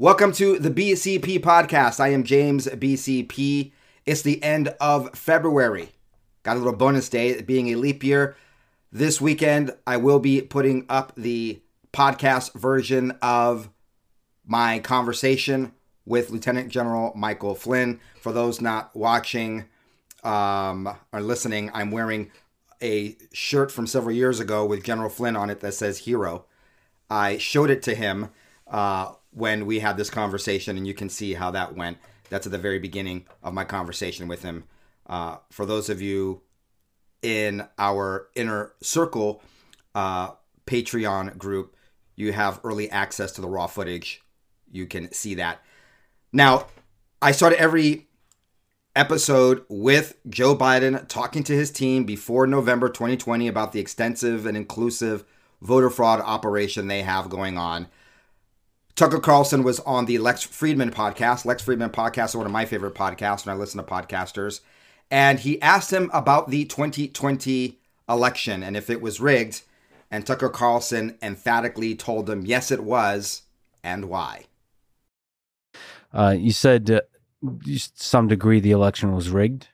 Welcome to the BCP podcast. I am James BCP. It's the end of February. Got a little bonus day being a leap year. This weekend, I will be putting up the podcast version of my conversation with Lieutenant General Michael Flynn. For those not watching um, or listening, I'm wearing a shirt from several years ago with General Flynn on it that says hero. I showed it to him. Uh, when we had this conversation, and you can see how that went. That's at the very beginning of my conversation with him. Uh, for those of you in our inner circle uh, Patreon group, you have early access to the raw footage. You can see that. Now, I started every episode with Joe Biden talking to his team before November 2020 about the extensive and inclusive voter fraud operation they have going on. Tucker Carlson was on the Lex Fridman podcast. Lex Fridman podcast is one of my favorite podcasts when I listen to podcasters. And he asked him about the 2020 election and if it was rigged. And Tucker Carlson emphatically told him, yes, it was, and why. Uh, you said uh, to some degree the election was rigged.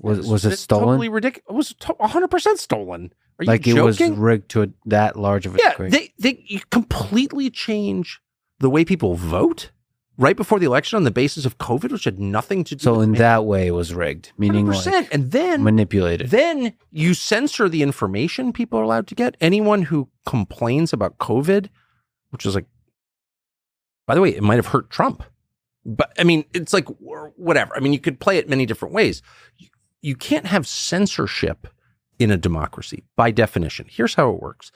Was was it stolen? Totally ridiculous. It was 100 percent stolen. Are you like joking? it was rigged to a, that large of a yeah, degree. they they completely change the way people vote right before the election on the basis of COVID, which had nothing to do. With it. So in that way, it was rigged, meaning 100%. like and then manipulated. then you censor the information people are allowed to get. Anyone who complains about COVID, which is like, by the way, it might have hurt Trump. But I mean, it's like whatever. I mean, you could play it many different ways. You, can't have censorship in a democracy by definition. Here's how it works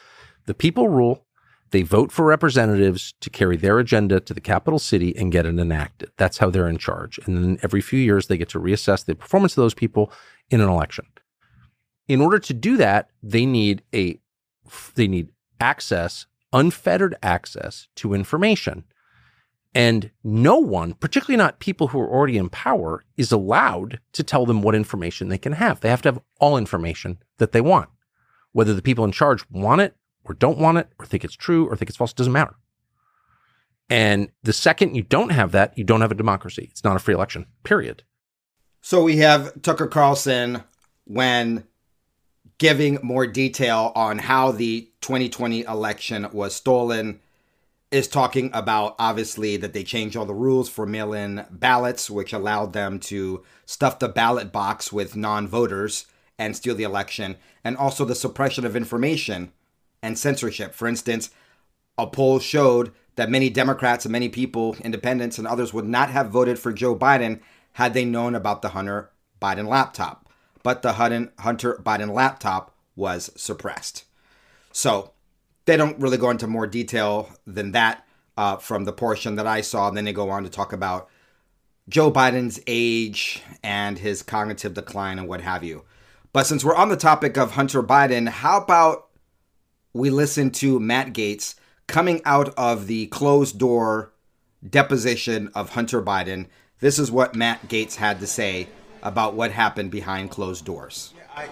the people rule. They vote for representatives to carry their agenda to the capital city and get it enacted. That's how they're in charge. And then every few years, they get to reassess the performance of those people in an election. In order to do that, they need a they need access, unfettered access to information. And no one, particularly not people who are already in power, is allowed to tell them what information they can have. They have to have all information that they want. Whether the people in charge want it or don't want it or think it's true or think it's false, doesn't matter. And the second you don't have that, you don't have a democracy. It's not a free election, period. So we have Tucker Carlson when giving more detail on how the 2020 election was stolen is talking about obviously that they changed all the rules for mail-in ballots which allowed them to stuff the ballot box with non-voters and steal the election and also the suppression of information and censorship. For instance a poll showed that many democrats and many people independents and others would not have voted for joe biden had they known about the hunter biden laptop. But the hunter biden laptop was suppressed. So they don't really go into more detail than that uh, from the portion that I saw. And then they go on to talk about Joe Biden's age and his cognitive decline and what have you. But since we're on the topic of Hunter Biden, how about we listen to Matt Gaetz coming out of the closed door deposition of Hunter Biden? This is what Matt Gaetz had to say about what happened behind closed doors. I, I-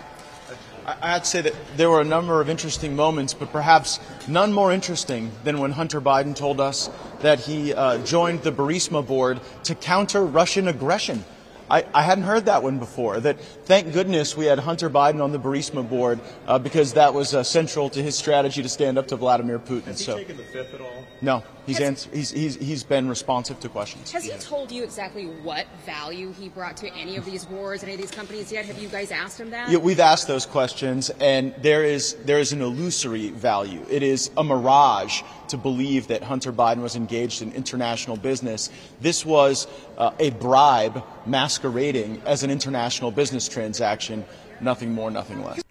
I'd say that there were a number of interesting moments, but perhaps none more interesting than when Hunter Biden told us that he uh, joined the Burisma board to counter Russian aggression. I, I hadn't heard that one before. That thank goodness we had Hunter Biden on the Burisma board uh, because that was uh, central to his strategy to stand up to Vladimir Putin. Has he so taken the fifth at all? no, he's, Has- ans- he's, he's he's been responsive to questions. Has he told you exactly what value he brought to any of these wars, any of these companies yet? Have you guys asked him that? Yeah, we've asked those questions, and there is there is an illusory value. It is a mirage to believe that Hunter Biden was engaged in international business. This was uh, a bribe masquerading as an international business transaction. Nothing more, nothing less.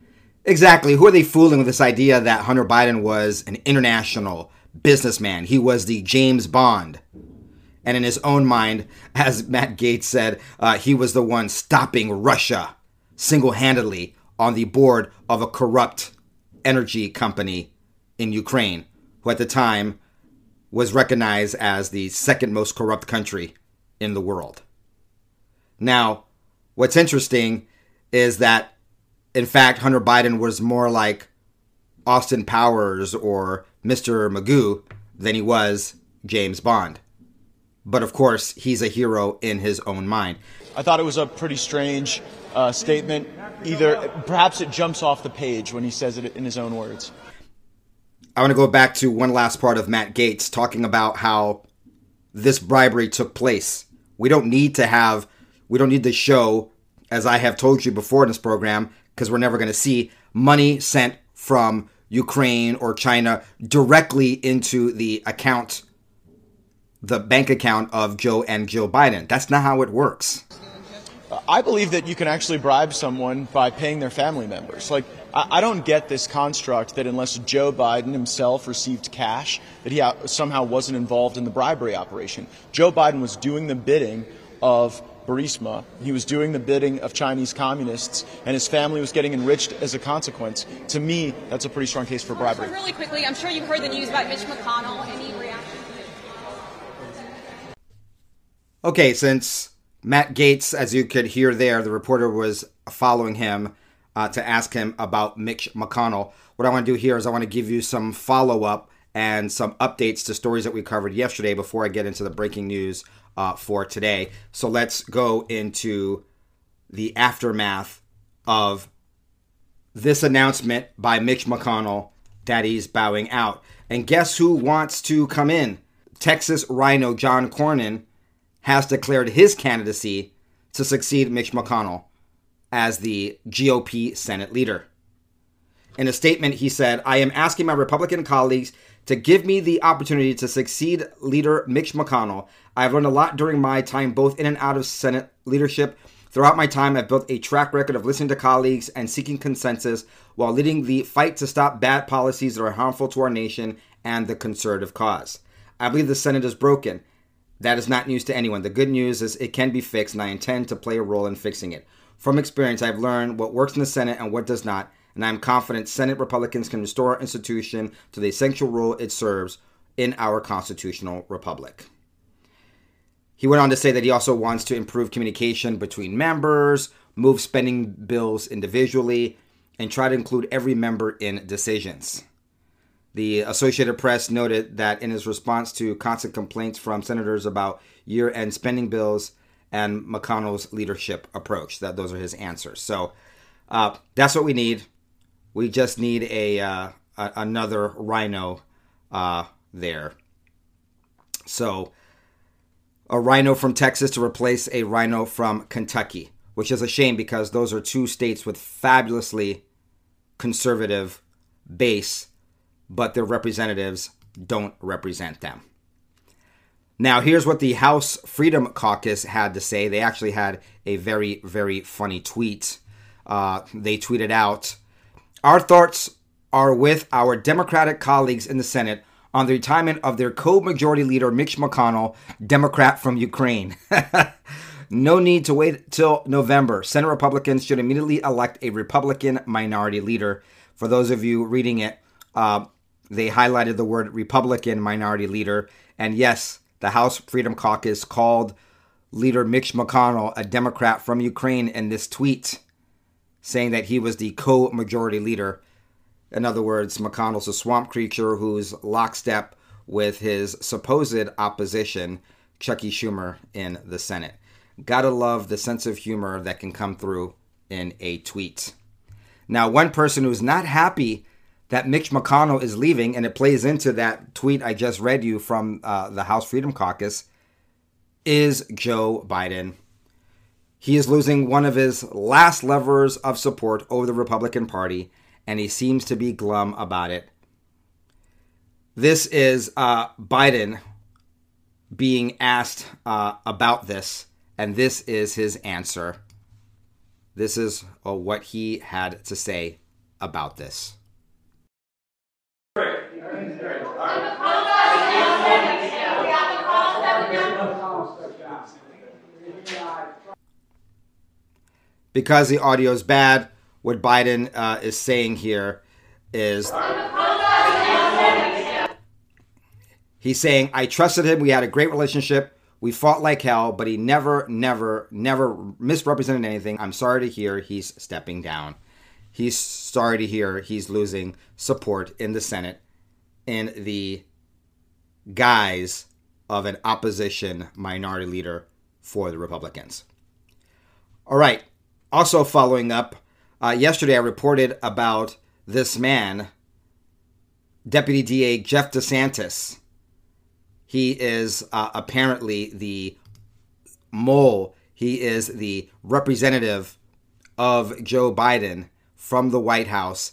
Exactly. Who are they fooling with this idea that Hunter Biden was an international businessman? He was the James Bond. And in his own mind, as Matt Gaetz said, uh, he was the one stopping Russia single handedly on the board of a corrupt energy company in Ukraine, who at the time was recognized as the second most corrupt country in the world. Now, what's interesting is that, in fact, Hunter Biden was more like Austin Powers or Mr. Magoo than he was James Bond. But of course, he's a hero in his own mind. I thought it was a pretty strange uh, statement. Either perhaps it jumps off the page when he says it in his own words. I want to go back to one last part of Matt Gaetz talking about how this bribery took place. We don't need to have, we don't need to show, as I have told you before in this program, because we're never going to see money sent from Ukraine or China directly into the account, the bank account of Joe and Jill Biden. That's not how it works. I believe that you can actually bribe someone by paying their family members. Like, I don't get this construct that unless Joe Biden himself received cash, that he somehow wasn't involved in the bribery operation. Joe Biden was doing the bidding of Burisma. He was doing the bidding of Chinese communists, and his family was getting enriched as a consequence. To me, that's a pretty strong case for bribery. Really quickly, I'm sure you've heard the news about Mitch McConnell. Any reaction? Okay, since Matt Gaetz, as you could hear there, the reporter was following him uh, to ask him about Mitch McConnell. What I want to do here is I want to give you some follow up and some updates to stories that we covered yesterday before I get into the breaking news uh, for today. So let's go into the aftermath of this announcement by Mitch McConnell that he's bowing out. And guess who wants to come in? Texas Rhino John Cornyn has declared his candidacy to succeed Mitch McConnell as the GOP Senate leader. In a statement, he said, I am asking my Republican colleagues to give me the opportunity to succeed leader Mitch McConnell. I have learned a lot during my time both in and out of Senate leadership. Throughout my time, I've built a track record of listening to colleagues and seeking consensus while leading the fight to stop bad policies that are harmful to our nation and the conservative cause. I believe the Senate is broken. That is not news to anyone. The good news is it can be fixed, and I intend to play a role in fixing it. From experience, I've learned what works in the Senate and what does not, and I'm confident Senate Republicans can restore our institution to the essential role it serves in our constitutional republic. He went on to say that he also wants to improve communication between members, move spending bills individually, and try to include every member in decisions. The Associated Press noted that in his response to constant complaints from senators about year end spending bills and McConnell's leadership approach, that those are his answers. So uh, that's what we need. We just need a, uh, a another rhino uh, there. So a rhino from Texas to replace a rhino from Kentucky, which is a shame because those are two states with fabulously conservative base but their representatives don't represent them. Now, here's what the House Freedom Caucus had to say. They actually had a very, very funny tweet. Uh, they tweeted out Our thoughts are with our Democratic colleagues in the Senate on the retirement of their co majority leader, Mitch McConnell, Democrat from Ukraine. no need to wait till November. Senate Republicans should immediately elect a Republican minority leader. For those of you reading it, uh, they highlighted the word Republican minority leader. And yes, the House Freedom Caucus called leader Mitch McConnell a Democrat from Ukraine in this tweet, saying that he was the co majority leader. In other words, McConnell's a swamp creature who's lockstep with his supposed opposition, Chuckie Schumer, in the Senate. Gotta love the sense of humor that can come through in a tweet. Now, one person who's not happy that Mitch McConnell is leaving, and it plays into that tweet I just read you from uh, the House Freedom Caucus, is Joe Biden. He is losing one of his last levers of support over the Republican Party, and he seems to be glum about it. This is uh, Biden being asked uh, about this, and this is his answer. This is uh, what he had to say about this. Because the audio is bad, what Biden uh, is saying here is he's saying, I trusted him. We had a great relationship. We fought like hell, but he never, never, never misrepresented anything. I'm sorry to hear he's stepping down. He's sorry to hear he's losing support in the Senate in the guise of an opposition minority leader for the Republicans. All right. Also, following up, uh, yesterday I reported about this man, Deputy DA Jeff DiSantis. He is uh, apparently the mole, he is the representative of Joe Biden from the White House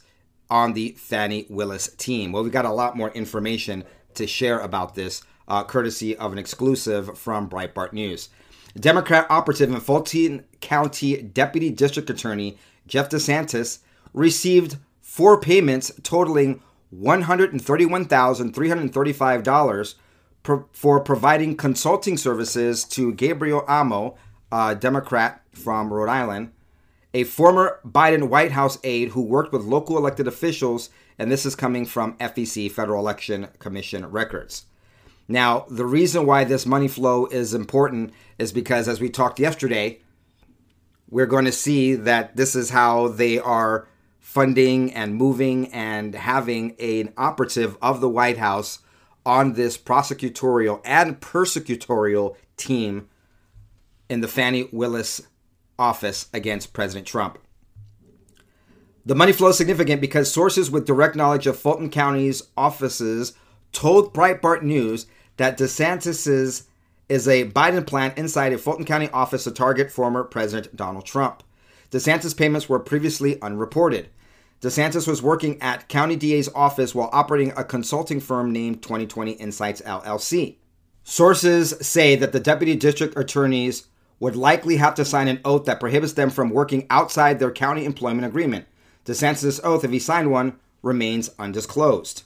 on the Fani Willis team. Well, we've got a lot more information to share about this, uh, courtesy of an exclusive from Breitbart News. Democrat operative and Fulton County Deputy District Attorney Jeff DiSantis received four payments totaling $131,335 for providing consulting services to Gabriel Amo, a Democrat from Rhode Island, a former Biden White House aide who worked with local elected officials, and this is coming from FEC, Federal Election Commission records. Now, the reason why this money flow is important is because, as we talked yesterday, we're going to see that this is how they are funding and moving and having an operative of the White House on this prosecutorial and persecutorial team in the Fani Willis office against President Trump. The money flow is significant because sources with direct knowledge of Fulton County's offices told Breitbart News that DiSantis's is a Biden plan inside a Fulton County office to target former President Donald Trump. DiSantis payments were previously unreported. DiSantis was working at County DA's office while operating a consulting firm named 2020 Insights LLC. Sources say that the deputy district attorneys would likely have to sign an oath that prohibits them from working outside their county employment agreement. DiSantis' oath, if he signed one, remains undisclosed.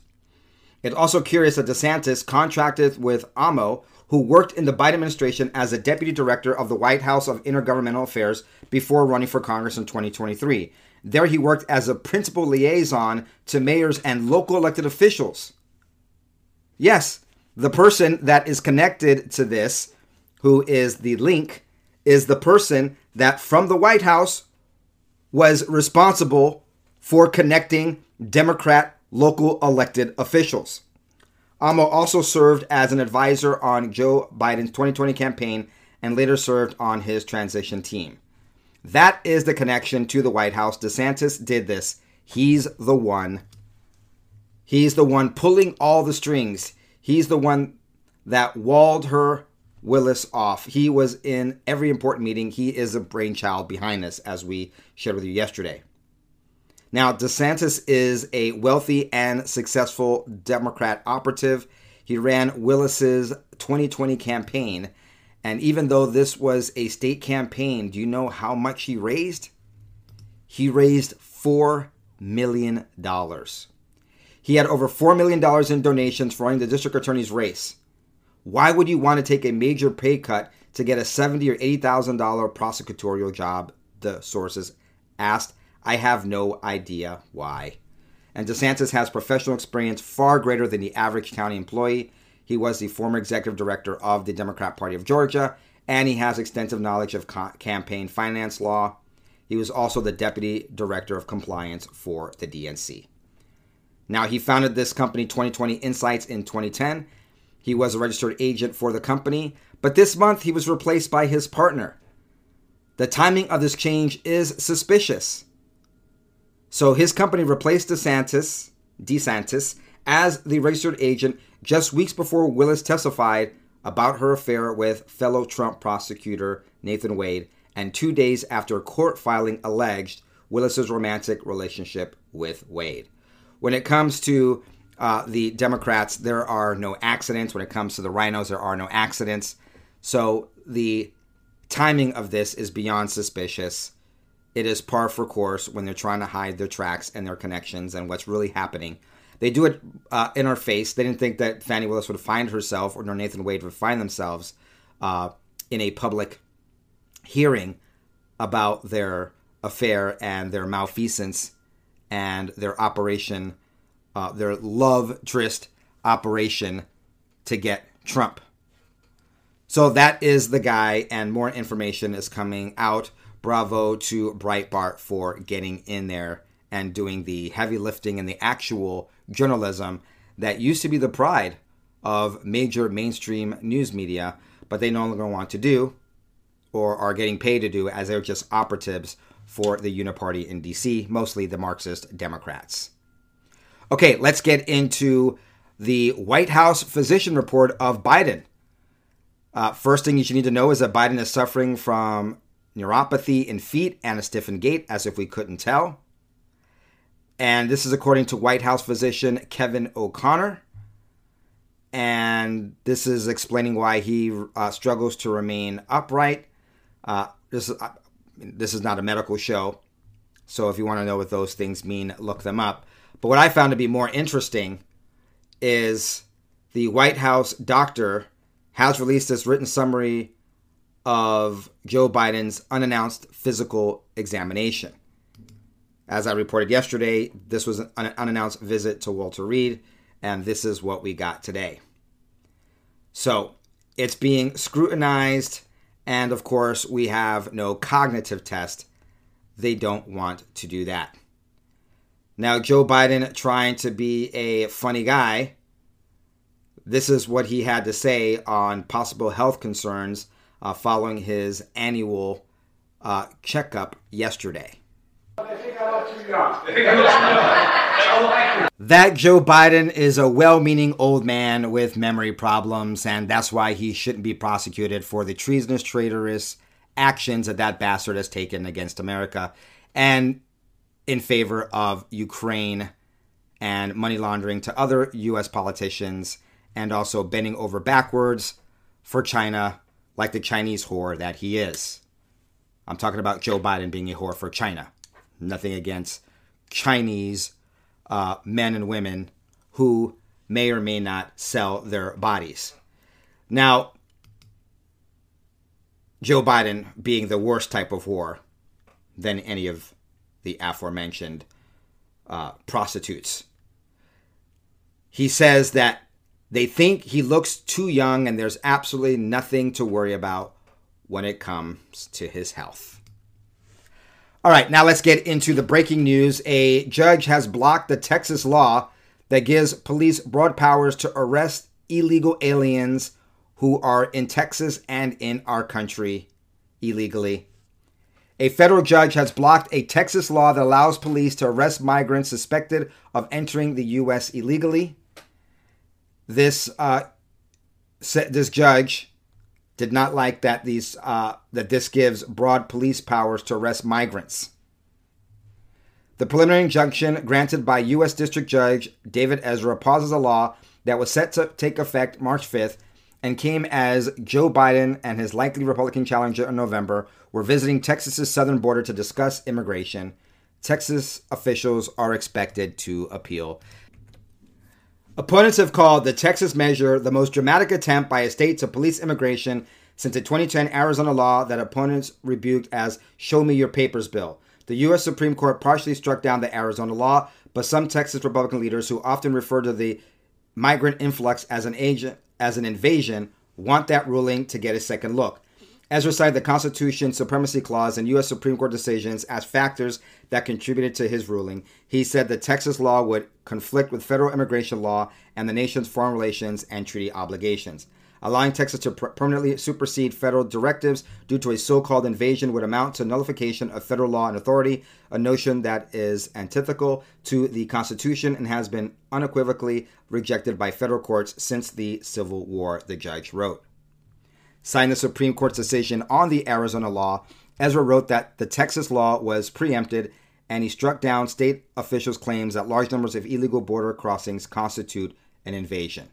It's also curious that DiSantis contracted with Amo, who worked in the Biden administration as a deputy director of the White House of Intergovernmental Affairs before running for Congress in 2023. There, he worked as a principal liaison to mayors and local elected officials. Yes, the person that is connected to this, who is the link, is the person that from the White House was responsible for connecting Democrat local elected officials. Amo also served as an advisor on Joe Biden's 2020 campaign and later served on his transition team. That is the connection to the White House. DiSantis did this. He's the one. He's the one pulling all the strings. He's the one that walled her Willis off. He was in every important meeting. He is a brainchild behind this, as we shared with you yesterday. Now, DiSantis is a wealthy and successful Democrat operative. He ran Willis's 2020 campaign. And even though this was a state campaign, do you know how much he raised? He raised $4 million. He had over $4 million in donations for running the district attorney's race. Why would you want to take a major pay cut to get a seventy or eighty thousand dollar prosecutorial job? The sources asked. I have no idea why. And DiSantis has professional experience far greater than the average county employee. He was the former executive director of the Democrat Party of Georgia, and he has extensive knowledge of co- campaign finance law. He was also the deputy director of compliance for the DNC. Now, he founded this company, 2020 Insights, in 2010 he was a registered agent for the company, but this month he was replaced by his partner. The timing of this change is suspicious. So his company replaced DiSantis, DiSantis as the registered agent just weeks before Willis testified about her affair with fellow Trump prosecutor Nathan Wade, and two days after a court filing alleged Willis's romantic relationship with Wade. When it comes to uh, the Democrats, there are no accidents. When it comes to the rhinos, there are no accidents. So the timing of this is beyond suspicious. It is par for course when they're trying to hide their tracks and their connections and what's really happening. They do it uh, in our face. They didn't think that Fani Willis would find herself or Nathan Wade would find themselves uh, in a public hearing about their affair and their malfeasance and their operation, uh, their love tryst operation to get Trump. So that is the guy, and more information is coming out. Bravo to Breitbart for getting in there and doing the heavy lifting and the actual journalism that used to be the pride of major mainstream news media, but they no longer want to do or are getting paid to do as they're just operatives for the Uniparty in DC, mostly the Marxist Democrats. Okay, let's get into the White House physician report of Biden. Uh, first thing you should need to know is that Biden is suffering from neuropathy in feet and a stiffened gait, as if we couldn't tell. And this is according to White House physician Kevin O'Connor. And this is explaining why he uh, struggles to remain upright. Uh, this, is, uh, this is not a medical show. So if you want to know what those things mean, look them up. But what I found to be more interesting is the White House doctor has released this written summary of Joe Biden's unannounced physical examination. As I reported yesterday, this was an unannounced visit to Walter Reed, and this is what we got today. So it's being scrutinized, and of course, we have no cognitive test. They don't want to do that. Now, Joe Biden trying to be a funny guy. This is what he had to say on possible health concerns uh, following his annual uh, checkup yesterday. that Joe Biden is a well meaning old man with memory problems, and that's why he shouldn't be prosecuted for the treasonous, traitorous actions that that bastard has taken against America and in favor of Ukraine and money laundering to other U.S. politicians and also bending over backwards for China like the Chinese whore that he is. I'm talking about Joe Biden being a whore for China. Nothing against Chinese uh, men and women who may or may not sell their bodies. Now, Joe Biden being the worst type of whore than any of the aforementioned uh, prostitutes. He says that they think he looks too young and there's absolutely nothing to worry about when it comes to his health. All right, now let's get into the breaking news. A judge has blocked the Texas law that gives police broad powers to arrest illegal aliens who are in Texas and in our country illegally. A federal judge has blocked a Texas law that allows police to arrest migrants suspected of entering the U.S. illegally. This uh, this judge did not like that these uh, that this gives broad police powers to arrest migrants. The preliminary injunction granted by U.S. District Judge David Ezra pauses a law that was set to take effect March 5th and came as Joe Biden and his likely Republican challenger in November were visiting Texas's southern border to discuss immigration. Texas officials are expected to appeal. Opponents have called the Texas measure the most dramatic attempt by a state to police immigration since the 2010 Arizona law that opponents rebuked as Show Me Your Papers bill. The U.S. Supreme Court partially struck down the Arizona law, but some Texas Republican leaders who often refer to the migrant influx as an agent as an invasion want that ruling to get a second look. Ezra cited the Constitution Supremacy Clause and U.S. Supreme Court decisions as factors that contributed to his ruling. He said the Texas law would conflict with federal immigration law and the nation's foreign relations and treaty obligations. Allowing Texas to per- permanently supersede federal directives due to a so called invasion would amount to nullification of federal law and authority, a notion that is antithetical to the Constitution and has been unequivocally rejected by federal courts since the Civil War, the judge wrote signed the Supreme Court's decision on the Arizona law, Ezra wrote that the Texas law was preempted and he struck down state officials' claims that large numbers of illegal border crossings constitute an invasion.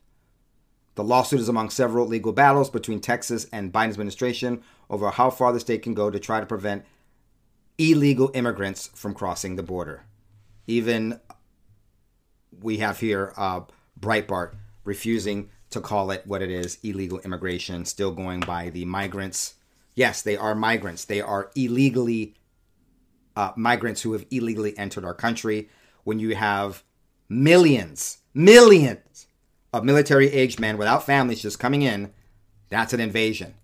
The lawsuit is among several legal battles between Texas and Biden's administration over how far the state can go to try to prevent illegal immigrants from crossing the border. Even we have here uh, Breitbart refusing to call it what it is illegal immigration, still going by the migrants. Yes, they are migrants. They are illegally uh, migrants who have illegally entered our country. When you have millions, millions of military aged men without families just coming in, that's an invasion.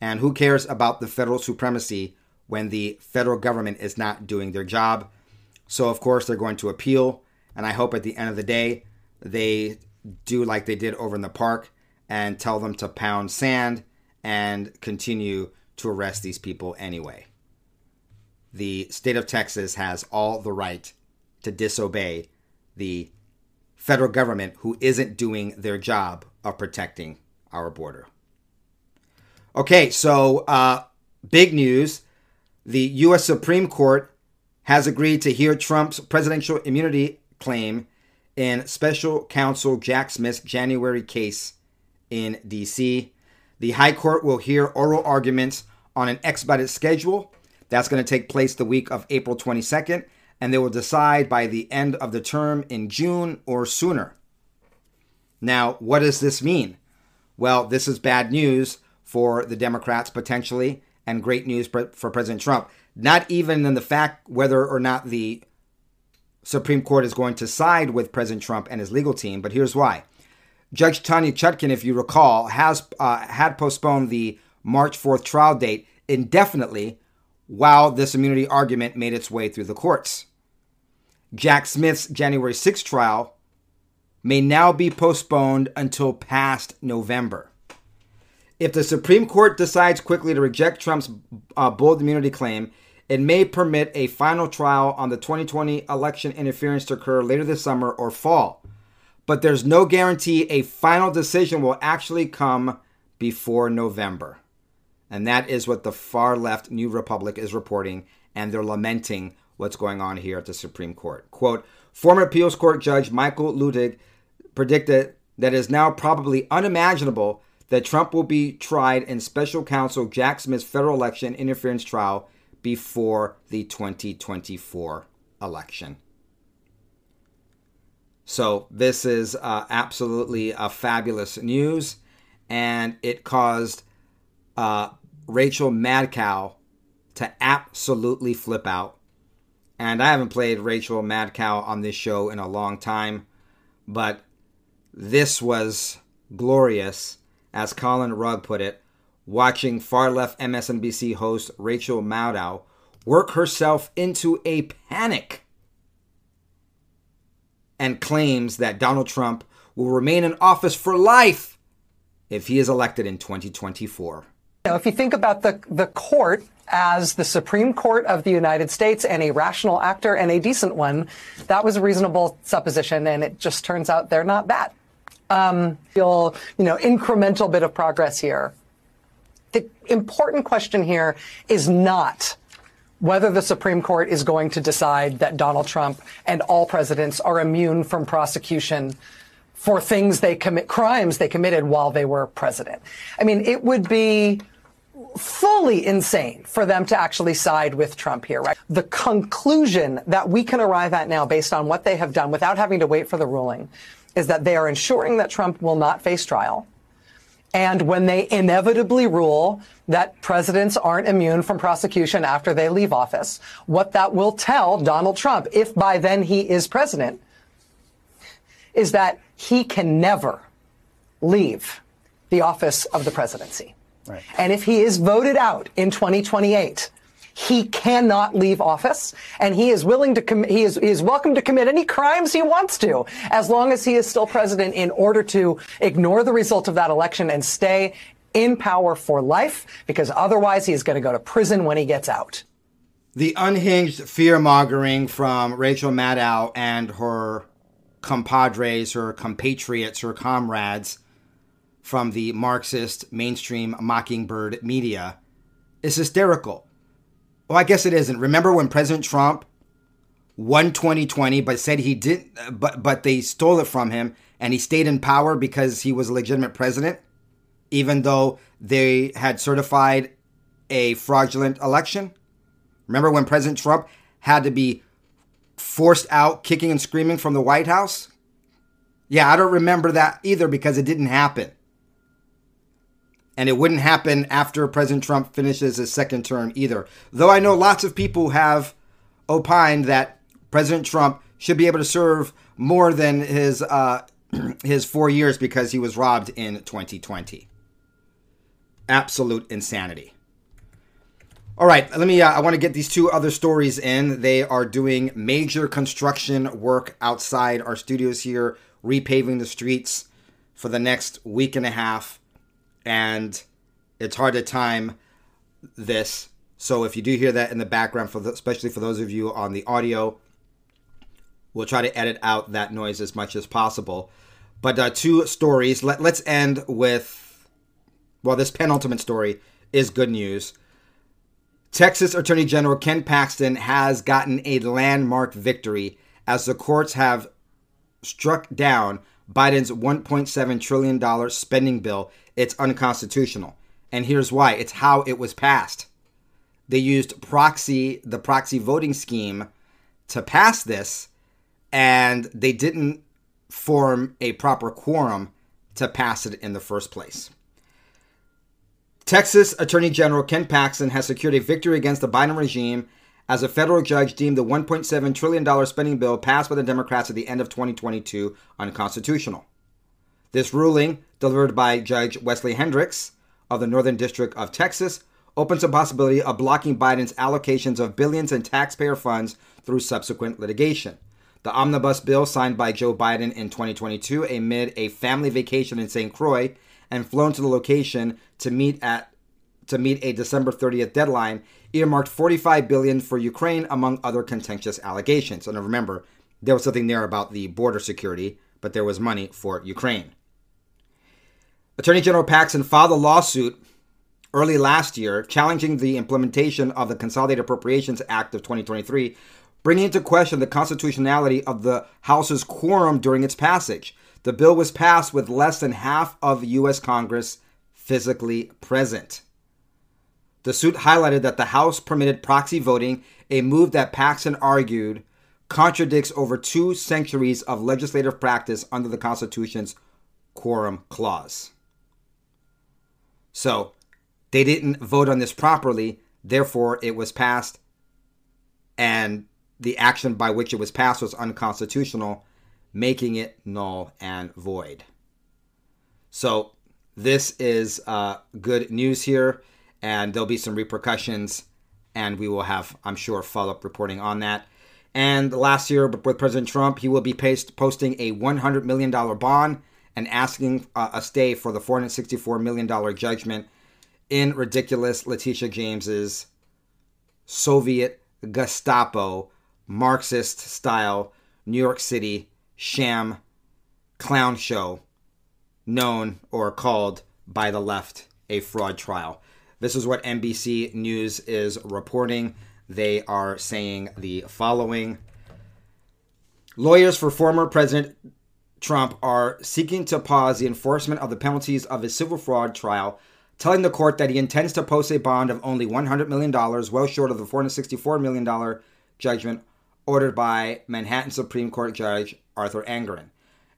And who cares about the federal supremacy when the federal government is not doing their job? So, of course, they're going to appeal. And I hope at the end of the day, they do like they did over in the park and tell them to pound sand and continue to arrest these people anyway. The state of Texas has all the right to disobey the federal government who isn't doing their job of protecting our border. Okay, so uh, big news. The U.S. Supreme Court has agreed to hear Trump's presidential immunity claim in special counsel Jack Smith's January case in D.C. The High Court will hear oral arguments on an expedited schedule. That's going to take place the week of April 22nd, and they will decide by the end of the term in June or sooner. Now, what does this mean? Well, this is bad news for the Democrats potentially, and great news for President Trump. Not even in the fact whether or not the Supreme Court is going to side with President Trump and his legal team, but here's why. Judge Tanya Chutkan, if you recall, has uh, had postponed the March 4th trial date indefinitely while this immunity argument made its way through the courts. Jack Smith's January 6th trial may now be postponed until past November. If the Supreme Court decides quickly to reject Trump's uh, bold immunity claim, it may permit a final trial on the 2020 election interference to occur later this summer or fall. But there's no guarantee a final decision will actually come before November. And that is what the far left New Republic is reporting, and they're lamenting what's going on here at the Supreme Court. Quote Former appeals court judge Michael Luttig predicted that it is now probably unimaginable that Trump will be tried in special counsel Jack Smith's federal election interference trial before the 2024 election. So, this is uh, absolutely a fabulous news, and it caused uh, Rachel Madcow to absolutely flip out. And I haven't played Rachel Madcow on this show in a long time, but this was glorious, as Collin Rugg put it, watching far left MSNBC host Rachel Maddow work herself into a panic and claims that Donald Trump will remain in office for life if he is elected in 2024. Now, if you think about the, the court as the Supreme Court of the United States and a rational actor and a decent one, that was a reasonable supposition, and it just turns out they're not that. Um, feel, you know, incremental bit of progress here the important question here is not whether the Supreme Court is going to decide that Donald Trump and all presidents are immune from prosecution for things they commit, crimes they committed while they were president. I mean, it would be fully insane for them to actually side with Trump here, right? The conclusion that we can arrive at now based on what they have done without having to wait for the ruling is that they are ensuring that Trump will not face trial and when they inevitably rule that presidents aren't immune from prosecution after they leave office, what that will tell Donald Trump, if by then he is president, is that he can never leave the office of the presidency. Right. And if he is voted out in 2028, he cannot leave office, and he is willing to com- he is he is welcome to commit any crimes he wants to, as long as he is still president, in order to ignore the result of that election and stay in power for life, because otherwise he is going to go to prison when he gets out. The unhinged fear mongering from Rachel Maddow and her compadres, her compatriots, her comrades from the Marxist mainstream mockingbird media is hysterical. Well, I guess it isn't. Remember when President Trump won 2020, but said he didn't, but but they stole it from him, and he stayed in power because he was a legitimate president, even though they had certified a fraudulent election. Remember when President Trump had to be forced out kicking and screaming from the White House? Yeah, I don't remember that either because it didn't happen. And it wouldn't happen after President Trump finishes his second term either. Though I know lots of people have opined that President Trump should be able to serve more than his uh, his four years because he was robbed in 2020. Absolute insanity. All right, let me. Uh, I want to get these two other stories in. They are doing major construction work outside our studios here, repaving the streets for the next week and a half, and it's hard to time this. So if you do hear that in the background, for the, especially for those of you on the audio, we'll try to edit out that noise as much as possible. But uh, two stories. Let, let's end with. Well, this penultimate story is good news. Texas Attorney General Ken Paxton has gotten a landmark victory as the courts have struck down Biden's $1.7 trillion spending bill. It's unconstitutional. And here's why it's how it was passed. They used proxy, the proxy voting scheme, to pass this, and they didn't form a proper quorum to pass it in the first place. Texas Attorney General Ken Paxton has secured a victory against the Biden regime as a federal judge deemed the $1.7 trillion spending bill passed by the Democrats at the end of 2022 unconstitutional. This ruling, delivered by Judge Wesley Hendrix of the Northern District of Texas, opens the possibility of blocking Biden's allocations of billions in taxpayer funds through subsequent litigation. The omnibus bill signed by Joe Biden in 2022 amid a family vacation in St. Croix and flown to the location to meet at to meet a December 30th deadline, earmarked 45 billion for Ukraine among other contentious allegations. And remember, there was something there about the border security, but there was money for Ukraine. Attorney General Paxton filed a lawsuit early last year challenging the implementation of the Consolidated Appropriations Act of 2023, bringing into question the constitutionality of the House's quorum during its passage. The bill was passed with less than half of U.S. Congress physically present. The suit highlighted that the House permitted proxy voting, a move that Paxton argued contradicts over two centuries of legislative practice under the Constitution's quorum clause. So, they didn't vote on this properly, therefore, it was passed, and the action by which it was passed was unconstitutional making it null and void. So, this is uh, good news here, and there'll be some repercussions, and we will have, I'm sure, follow up reporting on that. And last year, with President Trump, he will be paste, posting a $100 million bond and asking uh, a stay for the $464 million judgment in ridiculous Letitia James's Soviet Gestapo Marxist style New York City sham clown show known or called by the left a fraud trial. This is what NBC News is reporting. They are saying the following Lawyers for former President Trump are seeking to pause the enforcement of the penalties of his civil fraud trial, telling the court that he intends to post a bond of only $100 million, well short of the $464 million judgment ordered by Manhattan Supreme Court Judge Arthur Engoron.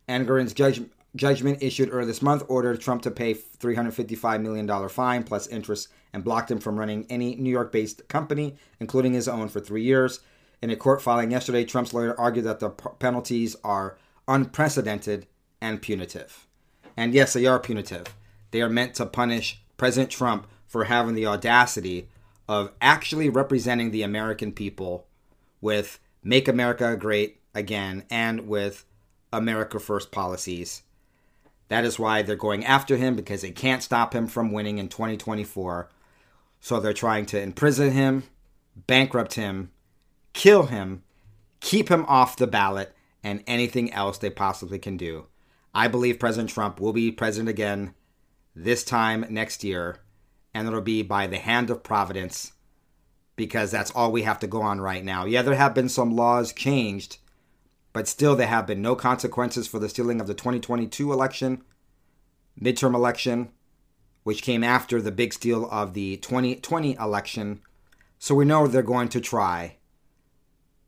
Engoron's judge, judgment issued earlier this month ordered Trump to pay $355 million fine plus interest and blocked him from running any New York based company, including his own, for three years. In a court filing yesterday, Trump's lawyer argued that the penalties are unprecedented and punitive. And yes, they are punitive. They are meant to punish President Trump for having the audacity of actually representing the American people with Make America Great Again and with America First policies. That is why they're going after him because they can't stop him from winning in 2024. So they're trying to imprison him, bankrupt him, kill him, keep him off the ballot, and anything else they possibly can do. I believe President Trump will be president again this time next year, and it'll be by the hand of Providence because that's all we have to go on right now. Yeah, there have been some laws changed, but still there have been no consequences for the stealing of the 2022 election, midterm election, which came after the big steal of the 2020 election. So we know they're going to try.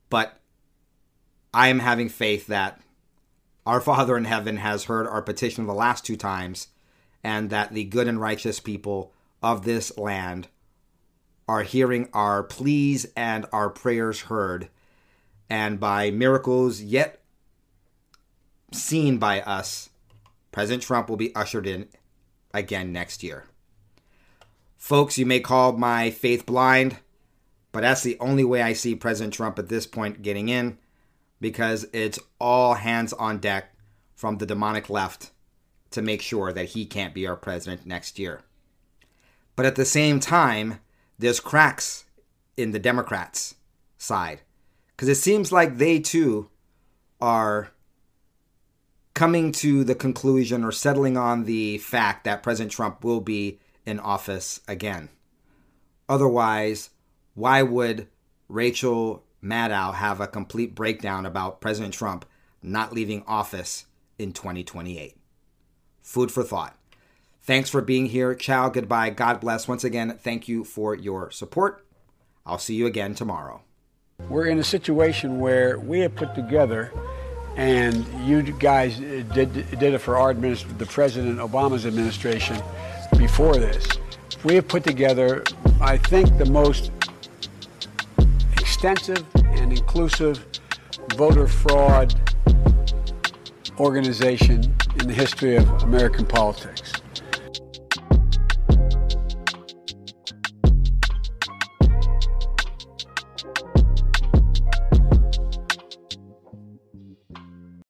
But I am having faith that our Father in heaven has heard our petition the last two times, and that the good and righteous people of this land are hearing our pleas and our prayers heard, and by miracles yet seen by us, President Trump will be ushered in again next year. Folks, you may call my faith blind, but that's the only way I see President Trump at this point getting in because it's all hands on deck from the demonic left to make sure that he can't be our president next year. But at the same time, there's cracks in the Democrats' side because it seems like they too are coming to the conclusion or settling on the fact that President Trump will be in office again. Otherwise, why would Rachel Maddow have a complete breakdown about President Trump not leaving office in 2028? Food for thought. Thanks for being here. Ciao, goodbye. God bless. Once again, thank you for your support. I'll see you again tomorrow. We're in a situation where we have put together, and you guys did, did it for our the President Obama's administration before this. We have put together, I think, the most extensive and inclusive voter fraud organization in the history of American politics.